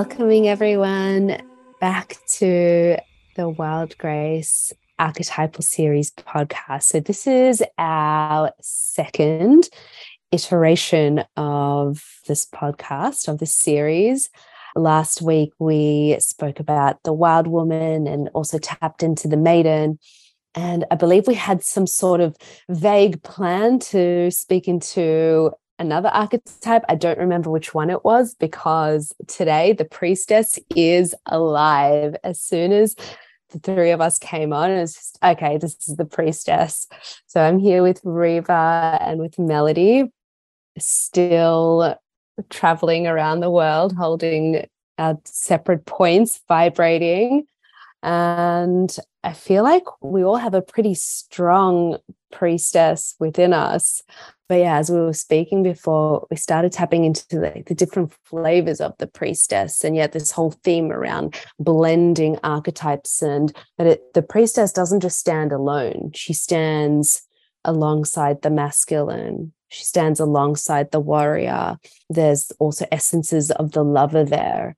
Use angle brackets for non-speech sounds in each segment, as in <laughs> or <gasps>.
welcoming everyone back to the Wild Grace Archetypal Series podcast. So, this is our second iteration of this podcast, of this series. Last week, we spoke about the wild woman and also tapped into the maiden. And I believe we had some sort of vague plan to speak into another archetype. I don't remember which one it was because today the priestess is alive. As soon as the three of us came on, it's just, okay, this is the priestess. So I'm here with Reva and with Melody, still traveling around the world, holding our separate points, vibrating. And I feel like we all have a pretty strong priestess within us. But yeah, as we were speaking before, we started tapping into the, the different flavors of the priestess, and yet this whole theme around blending archetypes, and that it, the priestess doesn't just stand alone; she stands alongside the masculine. She stands alongside the warrior. There's also essences of the lover there.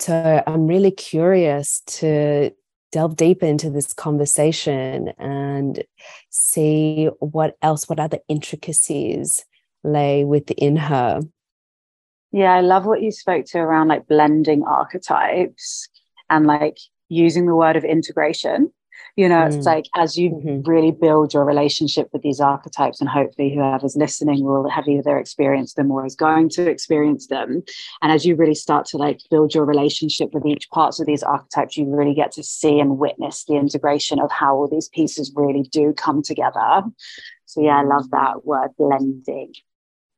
So I'm really curious to delve deeper into this conversation and see what else, what other intricacies lay within her. Yeah, I love what you spoke to around like blending archetypes and like using the word of integration you know mm. it's like as you mm-hmm. really build your relationship with these archetypes and hopefully whoever's listening will have either experienced them or is going to experience them and as you really start to like build your relationship with each parts of these archetypes you really get to see and witness the integration of how all these pieces really do come together so yeah i love that word blending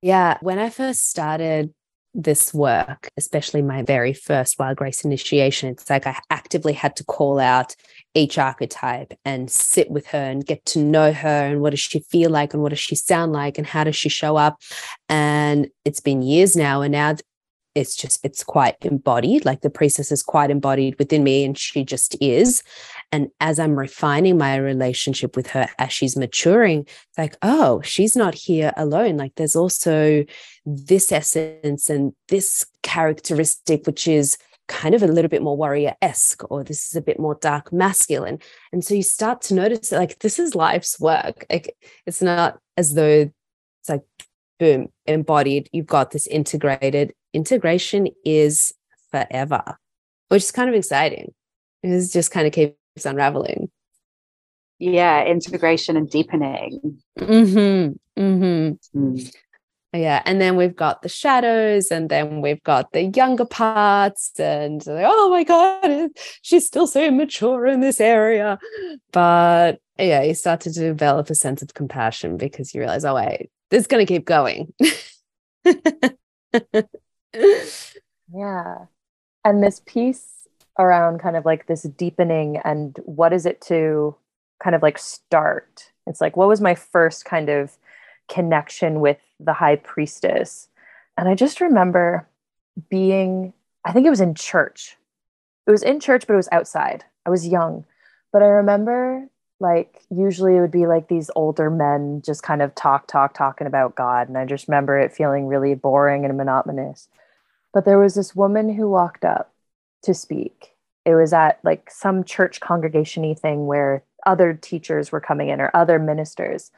yeah when i first started this work, especially my very first Wild Grace initiation, it's like I actively had to call out each archetype and sit with her and get to know her and what does she feel like and what does she sound like and how does she show up. And it's been years now, and now it's just it's quite embodied like the priestess is quite embodied within me and she just is and as i'm refining my relationship with her as she's maturing it's like oh she's not here alone like there's also this essence and this characteristic which is kind of a little bit more warrior esque, or this is a bit more dark masculine. And so you start to notice that, like, this is life's work. Like, it's not as though it's like, boom, embodied. You've got this integrated integration is forever, which is kind of exciting. It just kind of keeps unraveling. Yeah, integration and deepening. Mm-hmm. Mm-hmm. Mm. Yeah. And then we've got the shadows, and then we've got the younger parts, and oh my God, she's still so immature in this area. But yeah, you start to develop a sense of compassion because you realize, oh, wait, this is going to keep going. <laughs> <laughs> yeah. And this piece around kind of like this deepening and what is it to kind of like start? It's like, what was my first kind of connection with the high priestess? And I just remember being, I think it was in church. It was in church, but it was outside. I was young. But I remember like usually it would be like these older men just kind of talk talk talking about god and i just remember it feeling really boring and monotonous but there was this woman who walked up to speak it was at like some church congregationy thing where other teachers were coming in or other ministers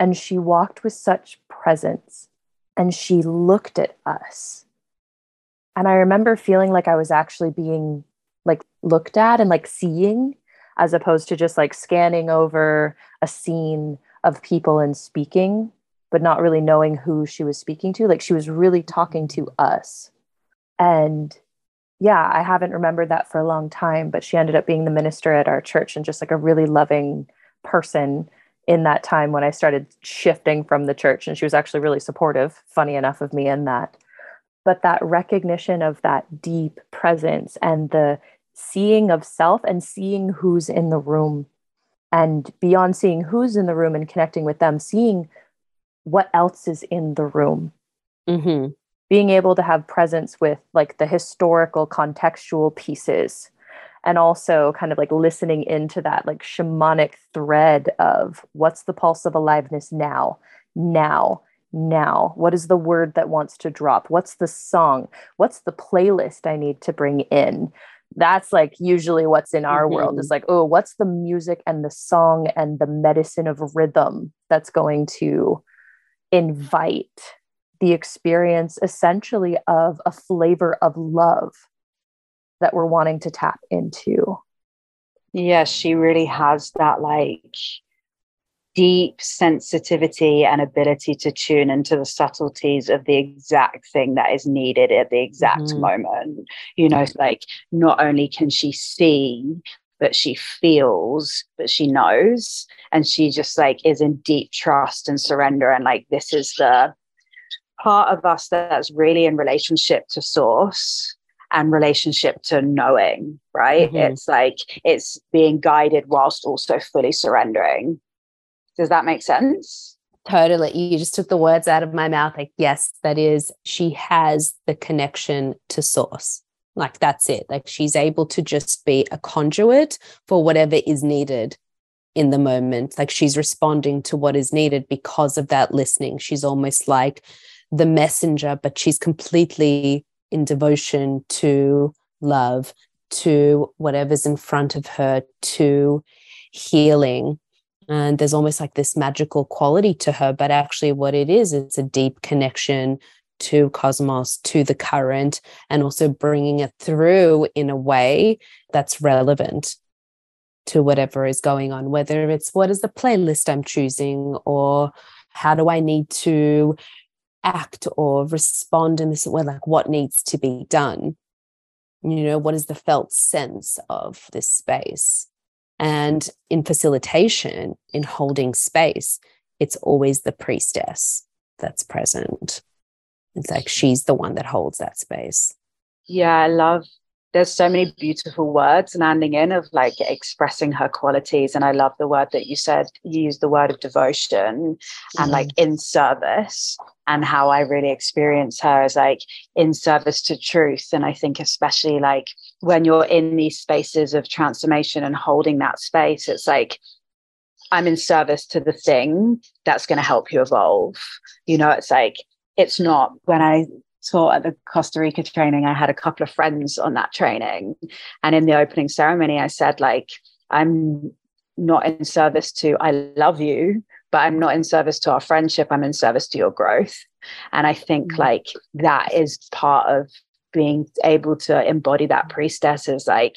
and she walked with such presence and she looked at us and i remember feeling like i was actually being like looked at and like seeing as opposed to just like scanning over a scene of people and speaking, but not really knowing who she was speaking to. Like she was really talking to us. And yeah, I haven't remembered that for a long time, but she ended up being the minister at our church and just like a really loving person in that time when I started shifting from the church. And she was actually really supportive, funny enough, of me in that. But that recognition of that deep presence and the seeing of self and seeing who's in the room and beyond seeing who's in the room and connecting with them seeing what else is in the room mm-hmm. Being able to have presence with like the historical contextual pieces and also kind of like listening into that like shamanic thread of what's the pulse of aliveness now now now? What is the word that wants to drop? What's the song? What's the playlist I need to bring in? That's like usually what's in our mm-hmm. world is like, oh, what's the music and the song and the medicine of rhythm that's going to invite the experience essentially of a flavor of love that we're wanting to tap into. Yeah, she really has that like deep sensitivity and ability to tune into the subtleties of the exact thing that is needed at the exact mm-hmm. moment. You know, like not only can she see, but she feels, but she knows. And she just like is in deep trust and surrender. And like, this is the part of us that's really in relationship to source and relationship to knowing, right? Mm-hmm. It's like it's being guided whilst also fully surrendering. Does that make sense? Totally. You just took the words out of my mouth. Like, yes, that is, she has the connection to source. Like, that's it. Like, she's able to just be a conduit for whatever is needed in the moment. Like, she's responding to what is needed because of that listening. She's almost like the messenger, but she's completely in devotion to love, to whatever's in front of her, to healing. And there's almost like this magical quality to her but actually what it is it's a deep connection to cosmos to the current and also bringing it through in a way that's relevant to whatever is going on whether it's what is the playlist i'm choosing or how do i need to act or respond in this way like what needs to be done you know what is the felt sense of this space and in facilitation, in holding space, it's always the priestess that's present. It's like she's the one that holds that space. Yeah, I love there's so many beautiful words landing in of like expressing her qualities. And I love the word that you said, you used the word of devotion mm-hmm. and like in service, and how I really experience her as like in service to truth. And I think, especially like when you're in these spaces of transformation and holding that space, it's like, I'm in service to the thing that's going to help you evolve. You know, it's like, it's not when I taught at the Costa Rica training, I had a couple of friends on that training. And in the opening ceremony, I said, like, I'm not in service to I love you, but I'm not in service to our friendship. I'm in service to your growth. And I think mm-hmm. like that is part of being able to embody that priestess is like,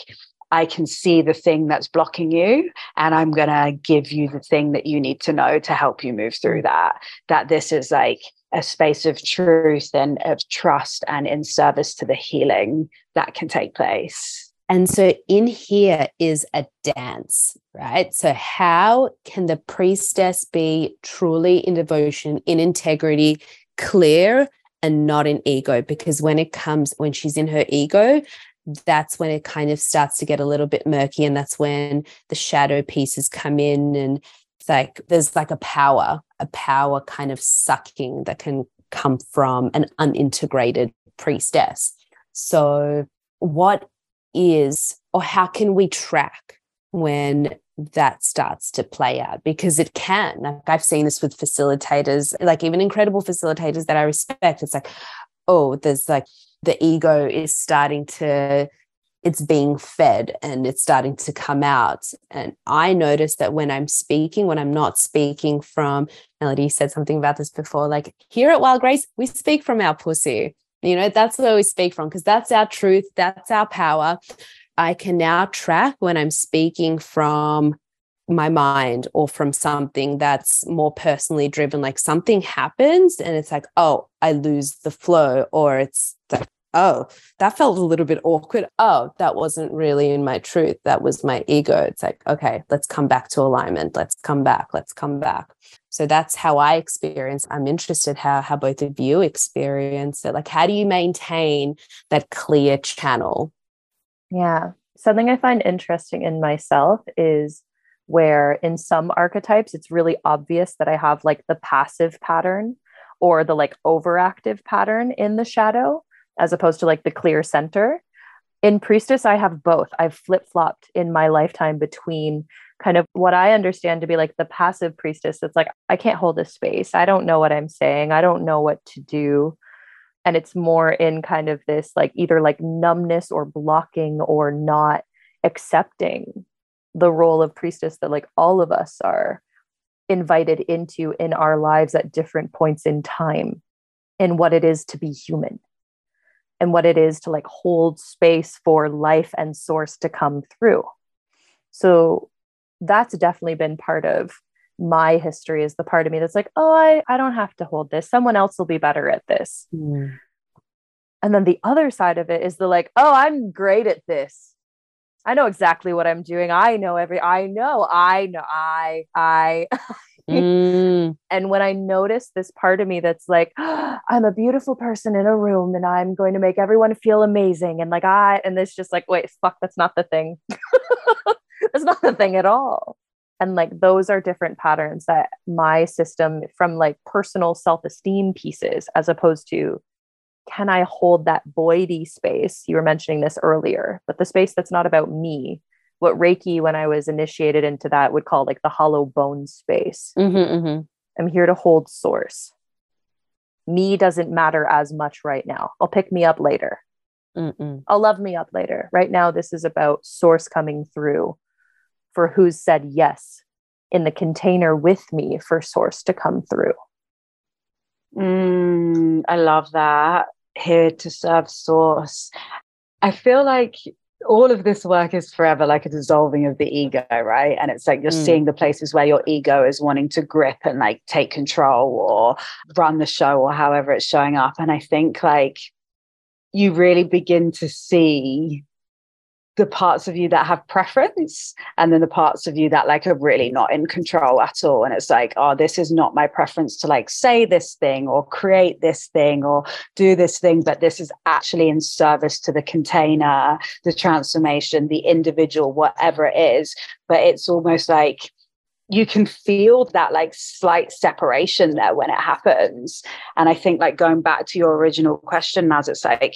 I can see the thing that's blocking you, and I'm going to give you the thing that you need to know to help you move through that. That this is like a space of truth and of trust and in service to the healing that can take place. And so in here is a dance, right? So, how can the priestess be truly in devotion, in integrity, clear, and not in ego? Because when it comes, when she's in her ego, that's when it kind of starts to get a little bit murky. And that's when the shadow pieces come in and like there's like a power, a power kind of sucking that can come from an unintegrated priestess. So, what is, or how can we track when that starts to play out? Because it can. Like I've seen this with facilitators, like even incredible facilitators that I respect. It's like, oh, there's like the ego is starting to it's being fed and it's starting to come out. And I notice that when I'm speaking, when I'm not speaking from, Melody said something about this before, like here at Wild Grace, we speak from our pussy. You know, that's where we speak from because that's our truth, that's our power. I can now track when I'm speaking from my mind or from something that's more personally driven like something happens and it's like oh i lose the flow or it's like oh, that felt a little bit awkward. Oh, that wasn't really in my truth. That was my ego. It's like, okay, let's come back to alignment. Let's come back. Let's come back. So that's how I experience. I'm interested how how both of you experience it. Like, how do you maintain that clear channel? Yeah. Something I find interesting in myself is where in some archetypes it's really obvious that I have like the passive pattern or the like overactive pattern in the shadow as opposed to like the clear center. In priestess, I have both. I've flip flopped in my lifetime between kind of what I understand to be like the passive priestess that's like, I can't hold this space. I don't know what I'm saying. I don't know what to do. And it's more in kind of this like either like numbness or blocking or not accepting the role of priestess that like all of us are invited into in our lives at different points in time and what it is to be human and what it is to like hold space for life and source to come through so that's definitely been part of my history is the part of me that's like oh i, I don't have to hold this someone else will be better at this mm. and then the other side of it is the like oh i'm great at this I know exactly what I'm doing. I know every, I know, I know, I, I. <laughs> mm. <laughs> And when I notice this part of me that's like, oh, <gasps> I'm a beautiful person in a room and I'm going to make everyone feel amazing. And like, I, and it's just like, wait, fuck, that's not the thing. <laughs> that's not the thing at all. And like, those are different patterns that my system from like personal self esteem pieces, as opposed to can I hold that voidy space? You were mentioning this earlier, but the space that's not about me. What Reiki, when I was initiated into that, would call like the hollow bone space. Mm-hmm, mm-hmm. I'm here to hold source. Me doesn't matter as much right now. I'll pick me up later. Mm-mm. I'll love me up later. Right now, this is about source coming through for who's said yes in the container with me for source to come through. Mm, I love that. Here to serve source. I feel like all of this work is forever like a dissolving of the ego, right? And it's like you're mm. seeing the places where your ego is wanting to grip and like take control or run the show or however it's showing up. And I think like you really begin to see the parts of you that have preference and then the parts of you that like are really not in control at all. And it's like oh this is not my preference to like say this thing or create this thing or do this thing but this is actually in service to the container the transformation the individual whatever it is. But it's almost like you can feel that like slight separation there when it happens. And i think like going back to your original question as it's like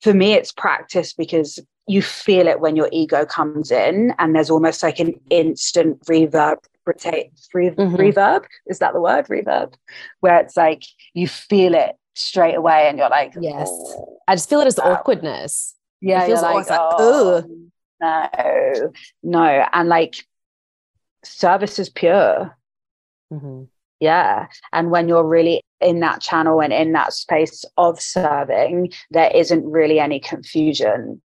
for me it's practice because you feel it when your ego comes in and there's almost like an instant reverb mm-hmm. reverb? Is that the word? Reverb? Where it's like you feel it straight away and you're like yes. Oh, i just feel it as wow. awkwardness. Yeah it feels like, like oh, no no. And like service is pure. Mm-hmm. yeah. And when you're really in that channel and in that space of serving there isn't really any confusion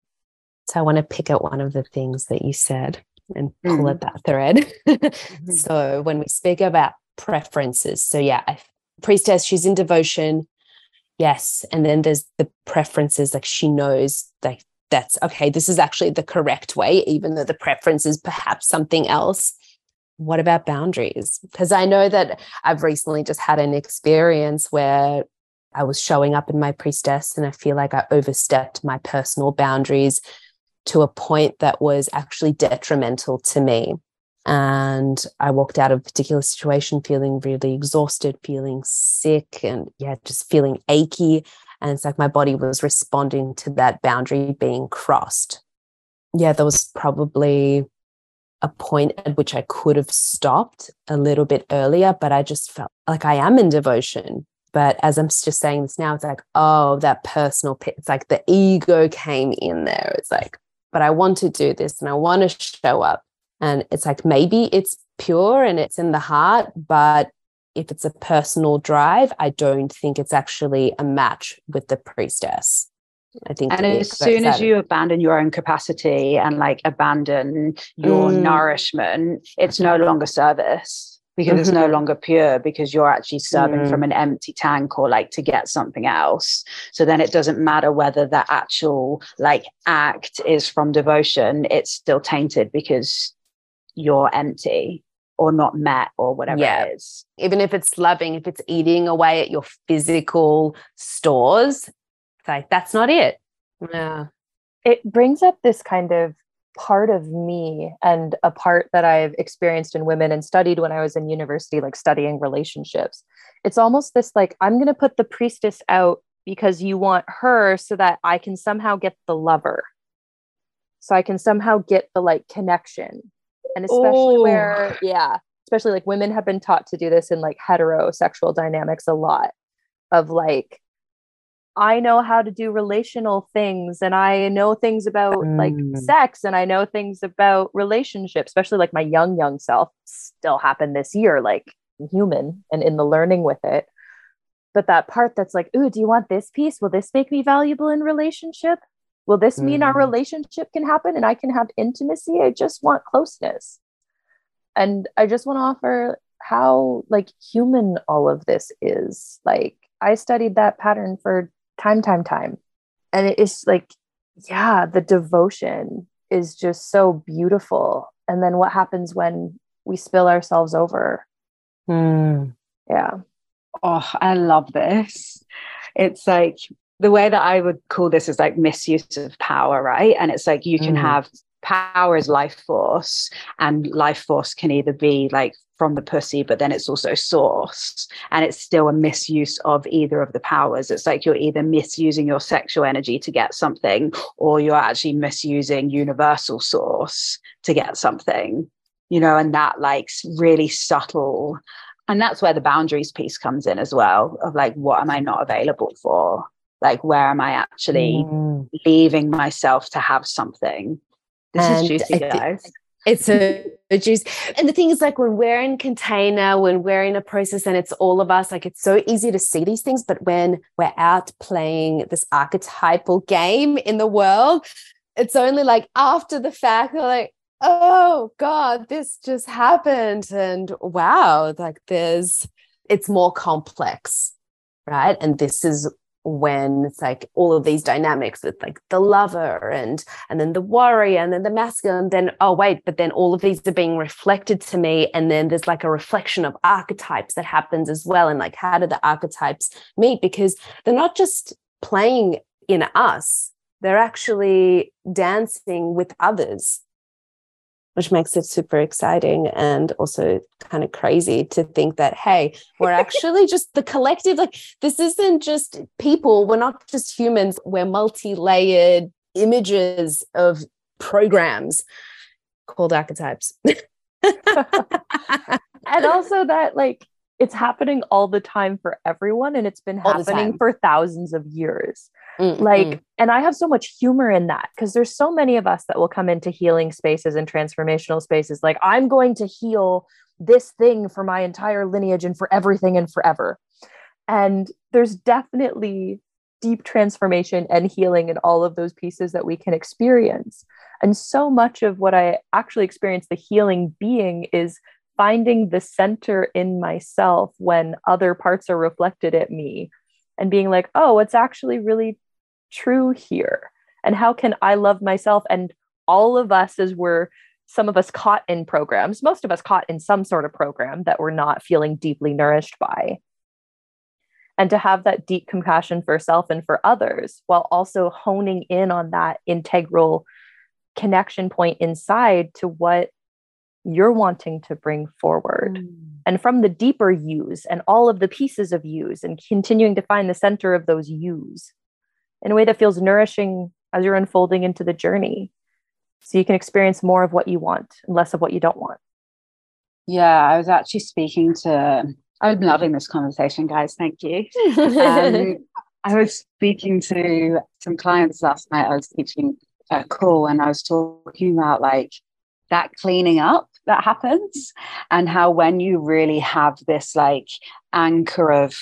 so I want to pick out one of the things that you said and pull mm. at that thread. <laughs> mm-hmm. So when we speak about preferences, so yeah, I, priestess, she's in devotion. Yes. And then there's the preferences, like she knows like that's okay, this is actually the correct way, even though the preference is perhaps something else. What about boundaries? Because I know that I've recently just had an experience where I was showing up in my priestess and I feel like I overstepped my personal boundaries to a point that was actually detrimental to me. And I walked out of a particular situation feeling really exhausted, feeling sick, and yeah, just feeling achy. And it's like my body was responding to that boundary being crossed. Yeah, there was probably a point at which I could have stopped a little bit earlier, but I just felt like I am in devotion. But as I'm just saying this now, it's like, oh, that personal pit. It's like the ego came in there. It's like, but I want to do this and I want to show up. And it's like maybe it's pure and it's in the heart, but if it's a personal drive, I don't think it's actually a match with the priestess. I think, and as soon as you abandon your own capacity and like abandon your mm. nourishment, it's no longer service because mm-hmm. it's no mm-hmm. longer pure because you're actually serving mm. from an empty tank or like to get something else so then it doesn't matter whether the actual like act is from devotion it's still tainted because you're empty or not met or whatever yeah. it is even if it's loving if it's eating away at your physical stores it's like that's not it yeah it brings up this kind of part of me and a part that I've experienced in women and studied when I was in university, like studying relationships. It's almost this like, I'm going to put the priestess out because you want her so that I can somehow get the lover. So I can somehow get the like connection. And especially Ooh. where, yeah, especially like women have been taught to do this in like heterosexual dynamics a lot of like, I know how to do relational things and I know things about mm. like sex and I know things about relationships, especially like my young, young self still happened this year, like human and in the learning with it. But that part that's like, ooh, do you want this piece? Will this make me valuable in relationship? Will this mm. mean our mm. relationship can happen and I can have intimacy? I just want closeness. And I just want to offer how like human all of this is. Like I studied that pattern for time, time, time. And it is like, yeah, the devotion is just so beautiful. And then what happens when we spill ourselves over? Mm. Yeah. Oh, I love this. It's like the way that I would call this is like misuse of power, right? And it's like you can mm. have power is life force, and life force can either be like from the pussy, but then it's also source. And it's still a misuse of either of the powers. It's like you're either misusing your sexual energy to get something, or you're actually misusing universal source to get something, you know, and that like really subtle. And that's where the boundaries piece comes in as well of like, what am I not available for? Like, where am I actually mm. leaving myself to have something? This and is juicy, guys. It's a, a juice. And the thing is, like, when we're in container, when we're in a process and it's all of us, like, it's so easy to see these things. But when we're out playing this archetypal game in the world, it's only like after the fact, like, oh God, this just happened. And wow, like, there's, it's more complex right and this is when it's like all of these dynamics with like the lover and and then the warrior and then the masculine then oh wait but then all of these are being reflected to me. And then there's like a reflection of archetypes that happens as well. And like how do the archetypes meet? Because they're not just playing in us. They're actually dancing with others which makes it super exciting and also kind of crazy to think that hey we're <laughs> actually just the collective like this isn't just people. We're not just humans. We're multi-layered images of programs called archetypes. <laughs> <laughs> And also that like it's happening all the time for everyone and it's been all happening for thousands of years. Mm-hmm. like and i have so much humor in that because there's so many of us that will come into healing spaces and transformational spaces. Like i'm going to heal this thing for my entire lineage and for everything and forever. And there's definitely deep transformation and healing in all of those pieces that we can experience. And so much of what i actually experience the healing being is finding the center in myself when other parts are reflected at me and being like, oh, what's actually really true here? And how can I love myself? And all of us, as we're some of us caught in programs, most of us caught in some sort of program that we're not feeling deeply nourished by. And to have that deep compassion for self and for others while also honing in on that integral connection point inside to what you're wanting to bring forward. Mm. And from the deeper yous and all of the pieces of yous and continuing to find the center of those yous in a way that feels nourishing as you're unfolding into the journey. So you can experience more of what you want and less of what you don't want. Yeah, I was actually speaking to, I'm loving this conversation, guys. Thank you. um, <laughs> I was speaking to some clients last night. I was teaching a call and I was talking about like that cleaning up that happens and how when you really have this like anchor of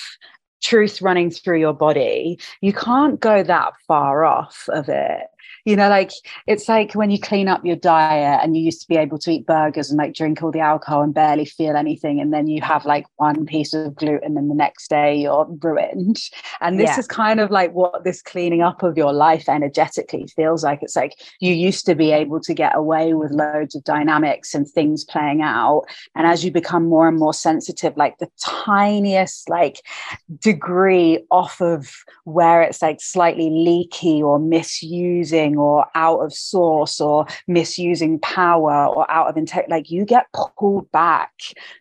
truth running through your body you can't go that far off of it you know like it's like when you clean up your diet and you used to be able to eat burgers and like drink all the alcohol and barely feel anything and then you have like one piece of gluten and the next day you're ruined. And this yeah. is kind of like what this cleaning up of your life energetically feels like. It's like you used to be able to get away with loads of dynamics and things playing out. And as you become more and more sensitive like the tiniest like degree off of where it's like slightly leaky or misusing or out of source or misusing power or out of intent like you get pulled back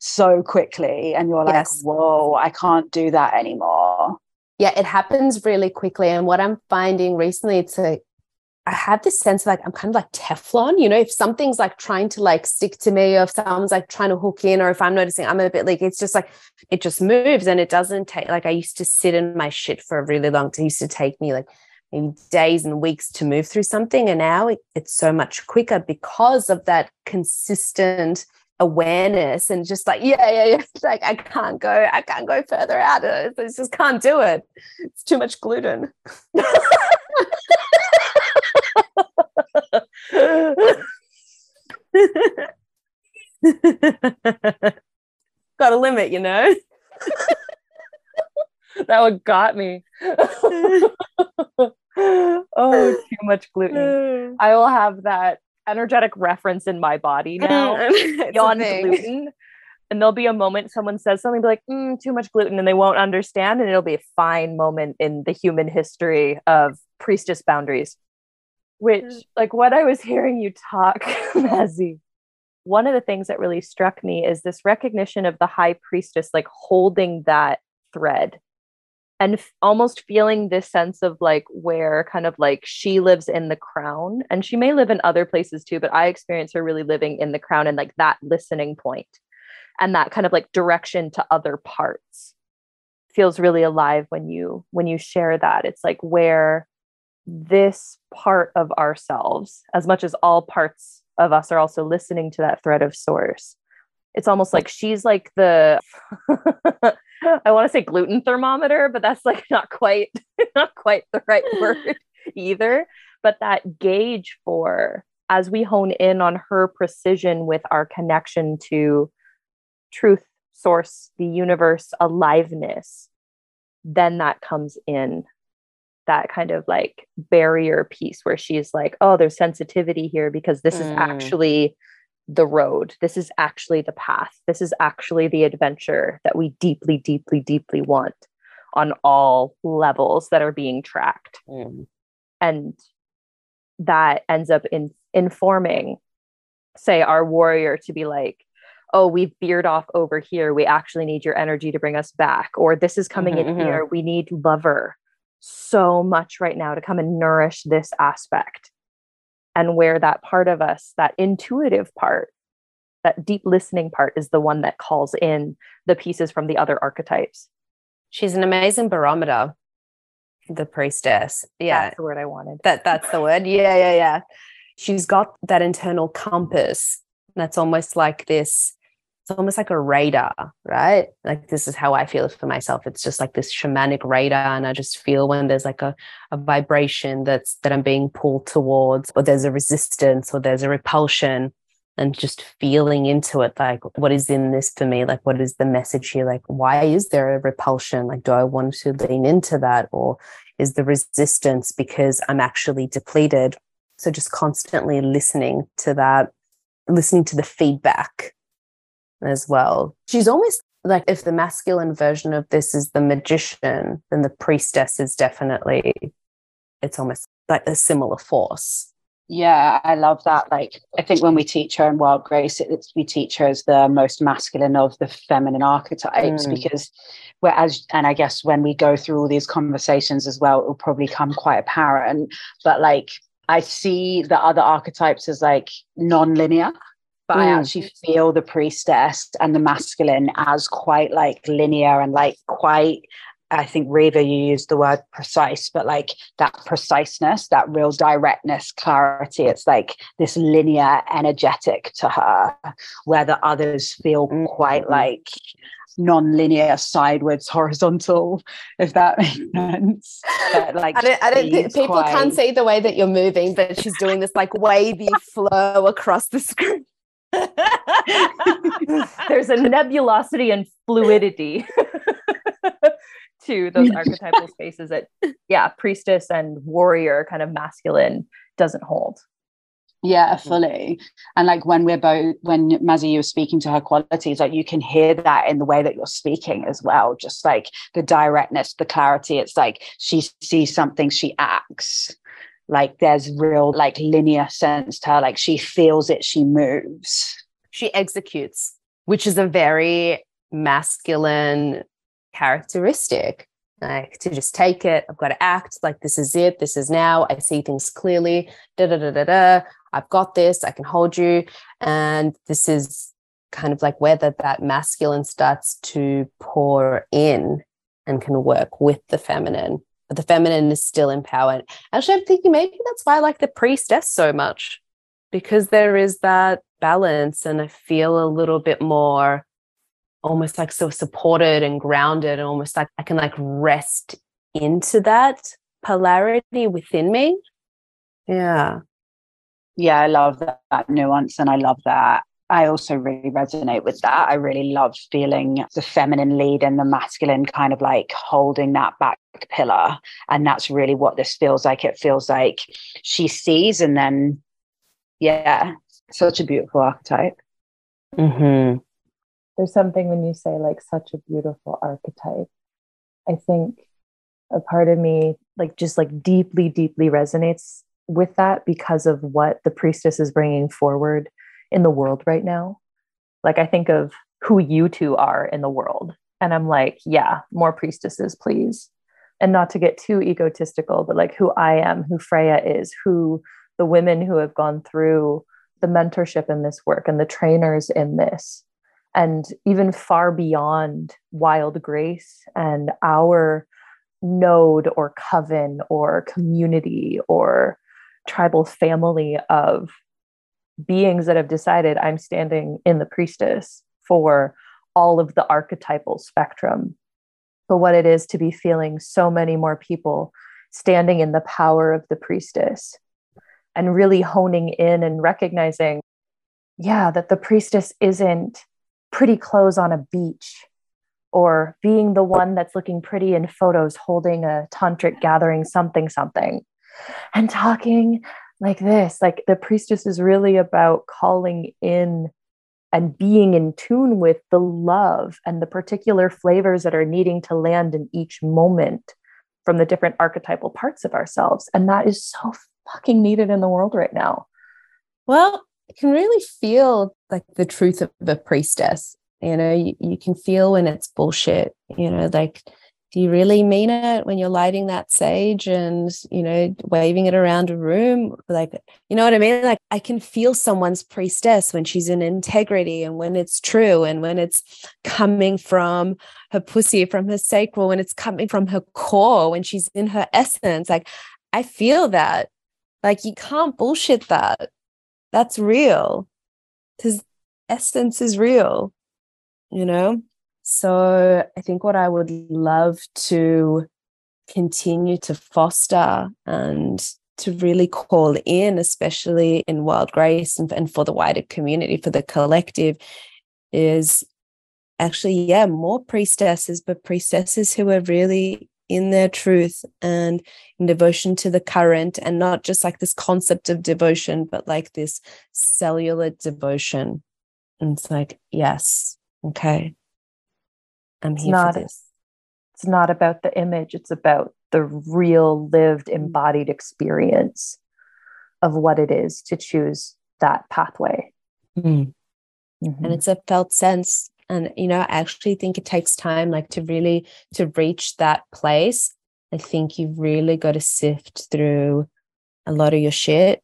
so quickly and you're like yes. whoa i can't do that anymore yeah it happens really quickly and what i'm finding recently it's a I have this sense of like I'm kind of like Teflon, you know, if something's like trying to like stick to me, or if someone's like trying to hook in, or if I'm noticing I'm a bit like it's just like it just moves and it doesn't take like I used to sit in my shit for a really long time. It used to take me like maybe days and weeks to move through something. And now it, it's so much quicker because of that consistent awareness and just like, yeah, yeah, yeah. It's <laughs> like I can't go, I can't go further out. I just can't do it. It's too much gluten. <laughs> Got a limit, you know? <laughs> that one got me. <laughs> oh, too much gluten. <sighs> I will have that energetic reference in my body <laughs> now. Beyond gluten. And there'll be a moment someone says something, be like, mm, too much gluten, and they won't understand. And it'll be a fine moment in the human history of priestess boundaries. Which, mm. like, what I was hearing you talk, <laughs> Mazzy, one of the things that really struck me is this recognition of the high priestess, like holding that thread and f- almost feeling this sense of like where kind of like she lives in the crown and she may live in other places too but i experience her really living in the crown and like that listening point and that kind of like direction to other parts feels really alive when you when you share that. It's like where this part of ourselves as much as all parts of us are also listening to that thread of source it's almost like she's like the <laughs> I want to say gluten thermometer, but that's like not quite <laughs> not quite the right <laughs> word either. But that gauge for as we hone in on her precision with our connection to truth, source, the universe, aliveness, then that comes in that kind of like barrier piece where she's like, oh, there's sensitivity here because this mm. is actually the road. This is actually the path. This is actually the adventure that we deeply, deeply, deeply want on all levels that are being tracked. Mm. And that ends up in informing, say, our warrior to be like, oh, we've veered off over here. We actually need your energy to bring us back. Or this is coming mm-hmm, in mm-hmm. here. We need lover so much right now to come and nourish this aspect and where that part of us, that intuitive part, that deep listening part is the one that calls in the pieces from the other archetypes. She's an amazing barometer, the priestess. Yeah. That's the word I wanted. That that's the word. Yeah, yeah, yeah. She's got that internal compass. That's almost like this it's almost like a radar, right? Like this is how I feel for myself. It's just like this shamanic radar. And I just feel when there's like a, a vibration that's that I'm being pulled towards, or there's a resistance or there's a repulsion, and just feeling into it, like what is in this for me? Like what is the message here? Like why is there a repulsion? Like do I want to lean into that? Or is the resistance because I'm actually depleted? So just constantly listening to that, listening to the feedback as well. She's almost like if the masculine version of this is the magician, then the priestess is definitely, it's almost like a similar force. Yeah, I love that. Like, I think when we teach her in Wild Grace, it, we teach her as the most masculine of the feminine archetypes mm. because, whereas, and I guess when we go through all these conversations as well, it will probably come quite apparent. But like, I see the other archetypes as like non-linear but mm. I actually feel the priestess and the masculine as quite like linear and like quite I think Reva, you used the word precise, but like that preciseness, that real directness, clarity. It's like this linear, energetic to her, where the others feel mm. quite like non-linear, sideways, horizontal. If that makes <laughs> sense. But like, I don't, I don't think people quite... can't see the way that you're moving, but she's doing this like wavy flow across the screen. <laughs> There's a nebulosity and fluidity <laughs> to those <laughs> archetypal spaces that, yeah, priestess and warrior kind of masculine doesn't hold. Yeah, fully. And like when we're both, when Mazzy, you were speaking to her qualities, like you can hear that in the way that you're speaking as well. Just like the directness, the clarity. It's like she sees something, she acts like there's real like linear sense to her like she feels it she moves she executes which is a very masculine characteristic like to just take it. I've got to act like this is it. This is now. I see things clearly. Da da da da da. I've got this. I can hold you. And this is kind of like where that, that masculine starts to pour in and can work with the feminine. The feminine is still empowered. Actually, I'm thinking maybe that's why I like the priestess so much, because there is that balance and I feel a little bit more almost like so supported and grounded and almost like I can like rest into that polarity within me. Yeah. Yeah, I love that, that nuance and I love that. I also really resonate with that. I really love feeling the feminine lead and the masculine kind of like holding that back pillar. And that's really what this feels like. It feels like she sees and then, yeah, such a beautiful archetype. Mm-hmm there's something when you say like such a beautiful archetype i think a part of me like just like deeply deeply resonates with that because of what the priestess is bringing forward in the world right now. Like i think of who you two are in the world and i'm like yeah more priestesses please. And not to get too egotistical but like who i am who freya is who the women who have gone through the mentorship in this work and the trainers in this and even far beyond wild grace and our node or coven or community or tribal family of beings that have decided I'm standing in the priestess for all of the archetypal spectrum. But what it is to be feeling so many more people standing in the power of the priestess and really honing in and recognizing, yeah, that the priestess isn't pretty clothes on a beach or being the one that's looking pretty in photos holding a tantric gathering something something and talking like this like the priestess is really about calling in and being in tune with the love and the particular flavors that are needing to land in each moment from the different archetypal parts of ourselves and that is so fucking needed in the world right now well I can really feel like the truth of a priestess. You know, you, you can feel when it's bullshit, you know, like, do you really mean it when you're lighting that sage and, you know, waving it around a room? Like, you know what I mean? Like, I can feel someone's priestess when she's in integrity and when it's true and when it's coming from her pussy, from her sacral, when it's coming from her core, when she's in her essence. Like, I feel that. Like, you can't bullshit that that's real because essence is real, you know? So I think what I would love to continue to foster and to really call in, especially in Wild Grace and, and for the wider community, for the collective, is actually, yeah, more priestesses, but priestesses who are really in their truth and in devotion to the current and not just like this concept of devotion but like this cellular devotion. And it's like yes okay i'm it's here not, for this it's not about the image it's about the real lived mm. embodied experience of what it is to choose that pathway mm. mm-hmm. and it's a felt sense and you know i actually think it takes time like to really to reach that place i think you've really got to sift through a lot of your shit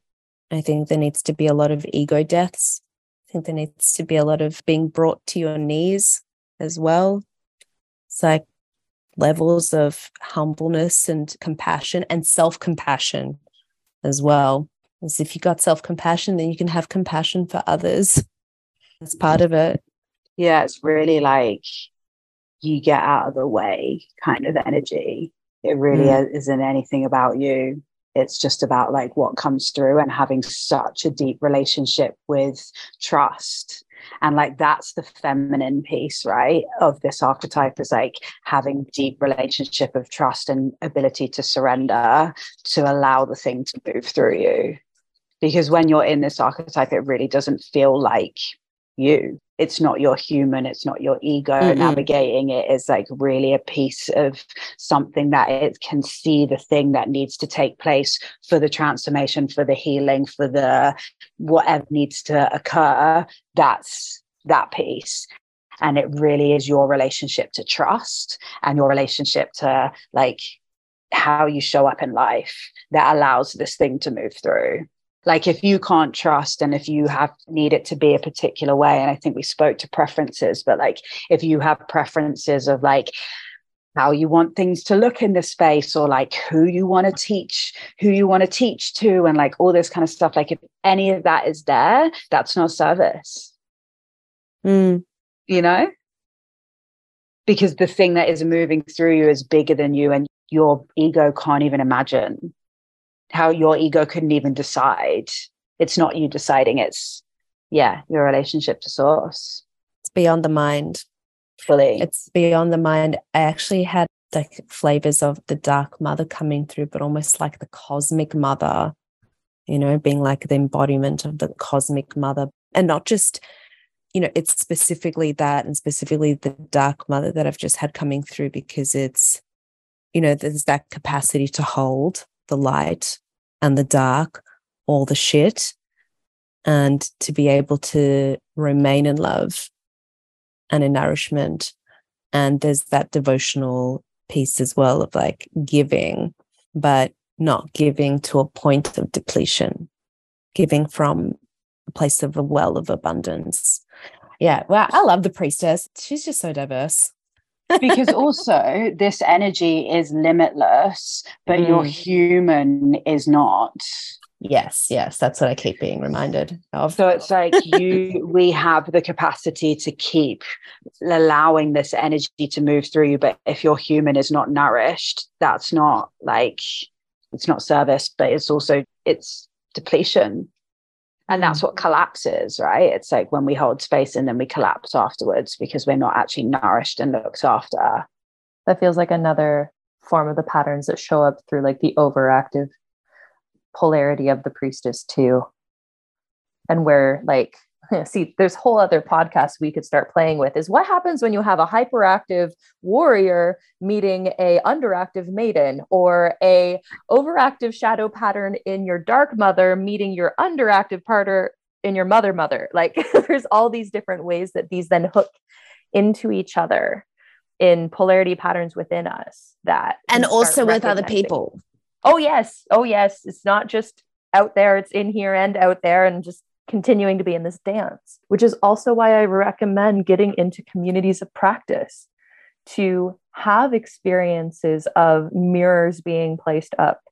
i think there needs to be a lot of ego deaths i think there needs to be a lot of being brought to your knees as well it's like levels of humbleness and compassion and self-compassion as well as if you got self-compassion then you can have compassion for others that's part of it yeah, it's really like you get out of the way kind of energy. It really mm. isn't anything about you. It's just about like what comes through and having such a deep relationship with trust. And like that's the feminine piece, right? Of this archetype is like having deep relationship of trust and ability to surrender to allow the thing to move through you. Because when you're in this archetype, it really doesn't feel like you it's not your human it's not your ego mm-hmm. navigating it is like really a piece of something that it can see the thing that needs to take place for the transformation for the healing for the whatever needs to occur that's that piece and it really is your relationship to trust and your relationship to like how you show up in life that allows this thing to move through like if you can't trust and if you have need it to be a particular way and i think we spoke to preferences but like if you have preferences of like how you want things to look in the space or like who you want to teach who you want to teach to and like all this kind of stuff like if any of that is there that's not service. Mm. you know? Because the thing that is moving through you is bigger than you and your ego can't even imagine how your ego couldn't even decide. It's not you deciding it's yeah your relationship to source. It's beyond the mind. Fully. It's beyond the mind. I actually had like flavors of the dark mother coming through but almost like the cosmic mother you know being like the embodiment of the cosmic mother. And not just you know it's specifically that and specifically the dark mother that i've just had coming through because it's you know there's that capacity to hold the light and the dark all the shit and to be able to remain in love and in nourishment. And there's that devotional piece as well of like giving, but not giving to a point of depletion, giving from a place of a well of abundance. Yeah. Well, I love the priestess. She's just so diverse. Because <laughs> also this energy is limitless, but mm. your human is not. Yes, yes, that's what I keep being reminded of. So it's like you, we have the capacity to keep allowing this energy to move through you. But if your human is not nourished, that's not like it's not service, but it's also it's depletion. And that's what mm. collapses, right? It's like when we hold space and then we collapse afterwards because we're not actually nourished and looked after. That feels like another form of the patterns that show up through like the overactive polarity of the priestess too and where like <laughs> see there's whole other podcasts we could start playing with is what happens when you have a hyperactive warrior meeting a underactive maiden or a overactive shadow pattern in your dark mother meeting your underactive partner in your mother mother? <laughs> Like there's all these different ways that these then hook into each other in polarity patterns within us that and also with other people. Oh yes. Oh yes. It's not just out there. It's in here and out there and just continuing to be in this dance which is also why i recommend getting into communities of practice to have experiences of mirrors being placed up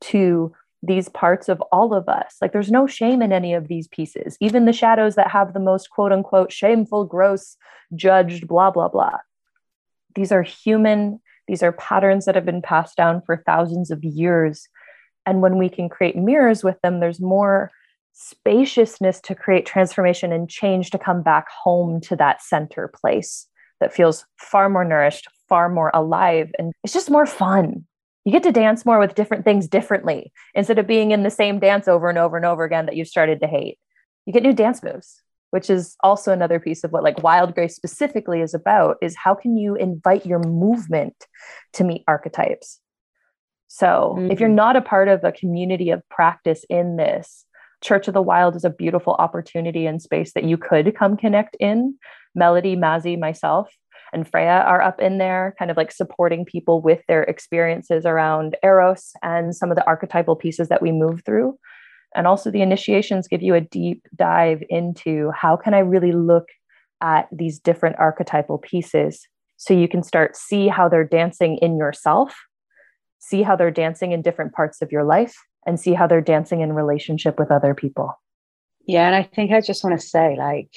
to these parts of all of us. Like there's no shame in any of these pieces, even the shadows that have the most quote unquote shameful, gross, judged, blah, blah, blah. These are human these are patterns that have been passed down for thousands of years. And when we can create mirrors with them, there's more spaciousness to create transformation and change to come back home to that center place that feels far more nourished, far more alive. And it's just more fun. You get to dance more with different things differently instead of being in the same dance over and over and over again that you've started to hate. You get new dance moves which is also another piece of what like wild grace specifically is about is how can you invite your movement to meet archetypes so mm-hmm. if you're mm. not a part of a community of practice in this church of the wild is a beautiful opportunity and space that you could come connect in. Melody mazzy myself and freya are up in there kind of like supporting people with their experiences around eros and some of the archetypal pieces that we move through. And also the initiations give you a deep dive into how can i really look at these different archetypal pieces so you can start see how they're dancing in yourself see how they're dancing in different parts of your life and see how they're dancing in relationship with other people. Yeah and i think i just want to say like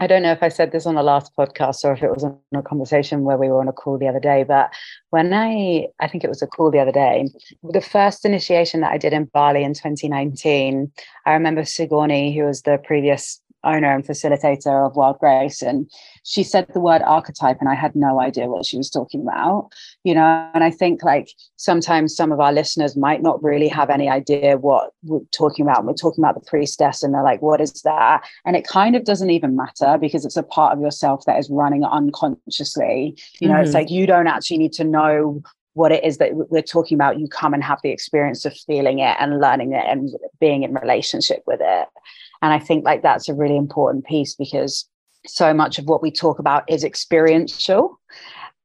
I don't know if I said this on the last podcast or if it was on a conversation where we were on a call the other day, but when I, I think it was a call the other day, the first initiation that I did in Bali in 2019, I remember Sigorni, who was the previous owner and facilitator of Wild Grace. And she said the word archetype, and I had no idea what she was talking about. You know, and I think like sometimes some of our listeners might not really have any idea what we're talking about. We're talking about the priestess, and they're like, what is that? And it kind of doesn't even matter because it's a part of yourself that is running unconsciously. You know, mm-hmm. it's like you don't actually need to know what it is that we're talking about you come and have the experience of feeling it and learning it and being in relationship with it and I think like that's a really important piece because so much of what we talk about is experiential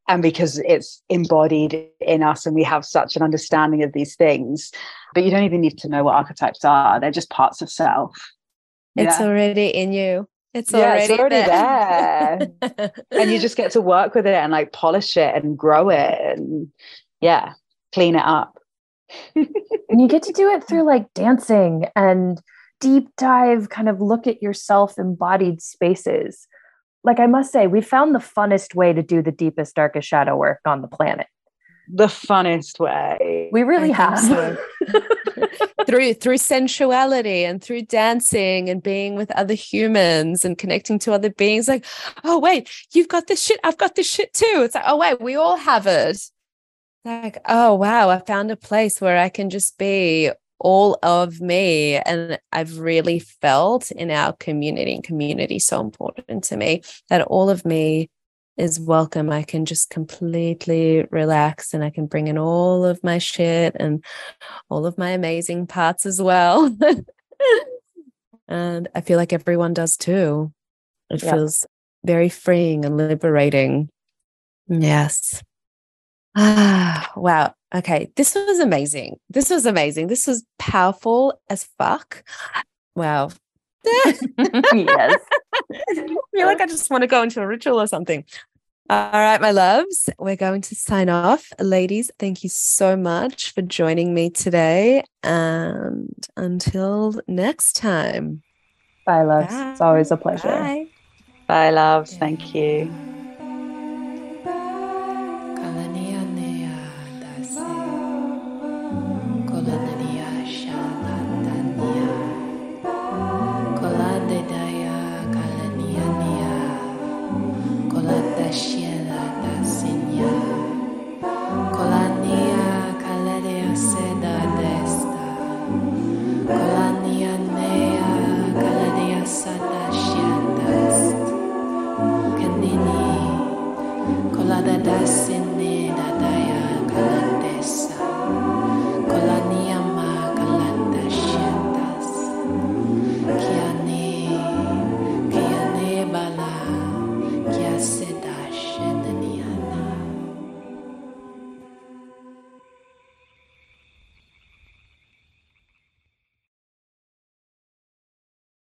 and because it's embodied in us and we have such an understanding of these things. But you don't even need to know what archetypes are. They're just parts of self. It's yeah. already in you. It's yeah, already, it's already there, there. <laughs> and you just get to work with it and like polish it and grow it and yeah clean it up. <laughs> And you get to do it through like dancing and deep dive kind of look at yourself embodied spaces like I must say, we found the funnest way to do the deepest, darkest shadow work on the planet. The funnest way. We really I have. So. <laughs> <laughs> through through sensuality and through dancing and being with other humans and connecting to other beings. Like, oh wait, you've got this shit. I've got this shit too. It's like, oh wait, we all have it. Like, oh wow, I found a place where I can just be all of me. And I've really felt in our community, and community so important to me, that all of me is welcome. I can just completely relax and I can bring in all of my shit and all of my amazing parts as well. <laughs> and I feel like everyone does too. It yeah. feels very freeing and liberating. Yes. Ah, wow. Okay. This was amazing. This was amazing. This was powerful as fuck. Wow. yes. <laughs> I feel like I just want to go into a ritual or something. All right, my loves, we're going to sign off. Ladies, thank you so much for joining me today. And until next time. Bye, loves. Bye. It's always a pleasure. Bye, Bye loves. Thank you.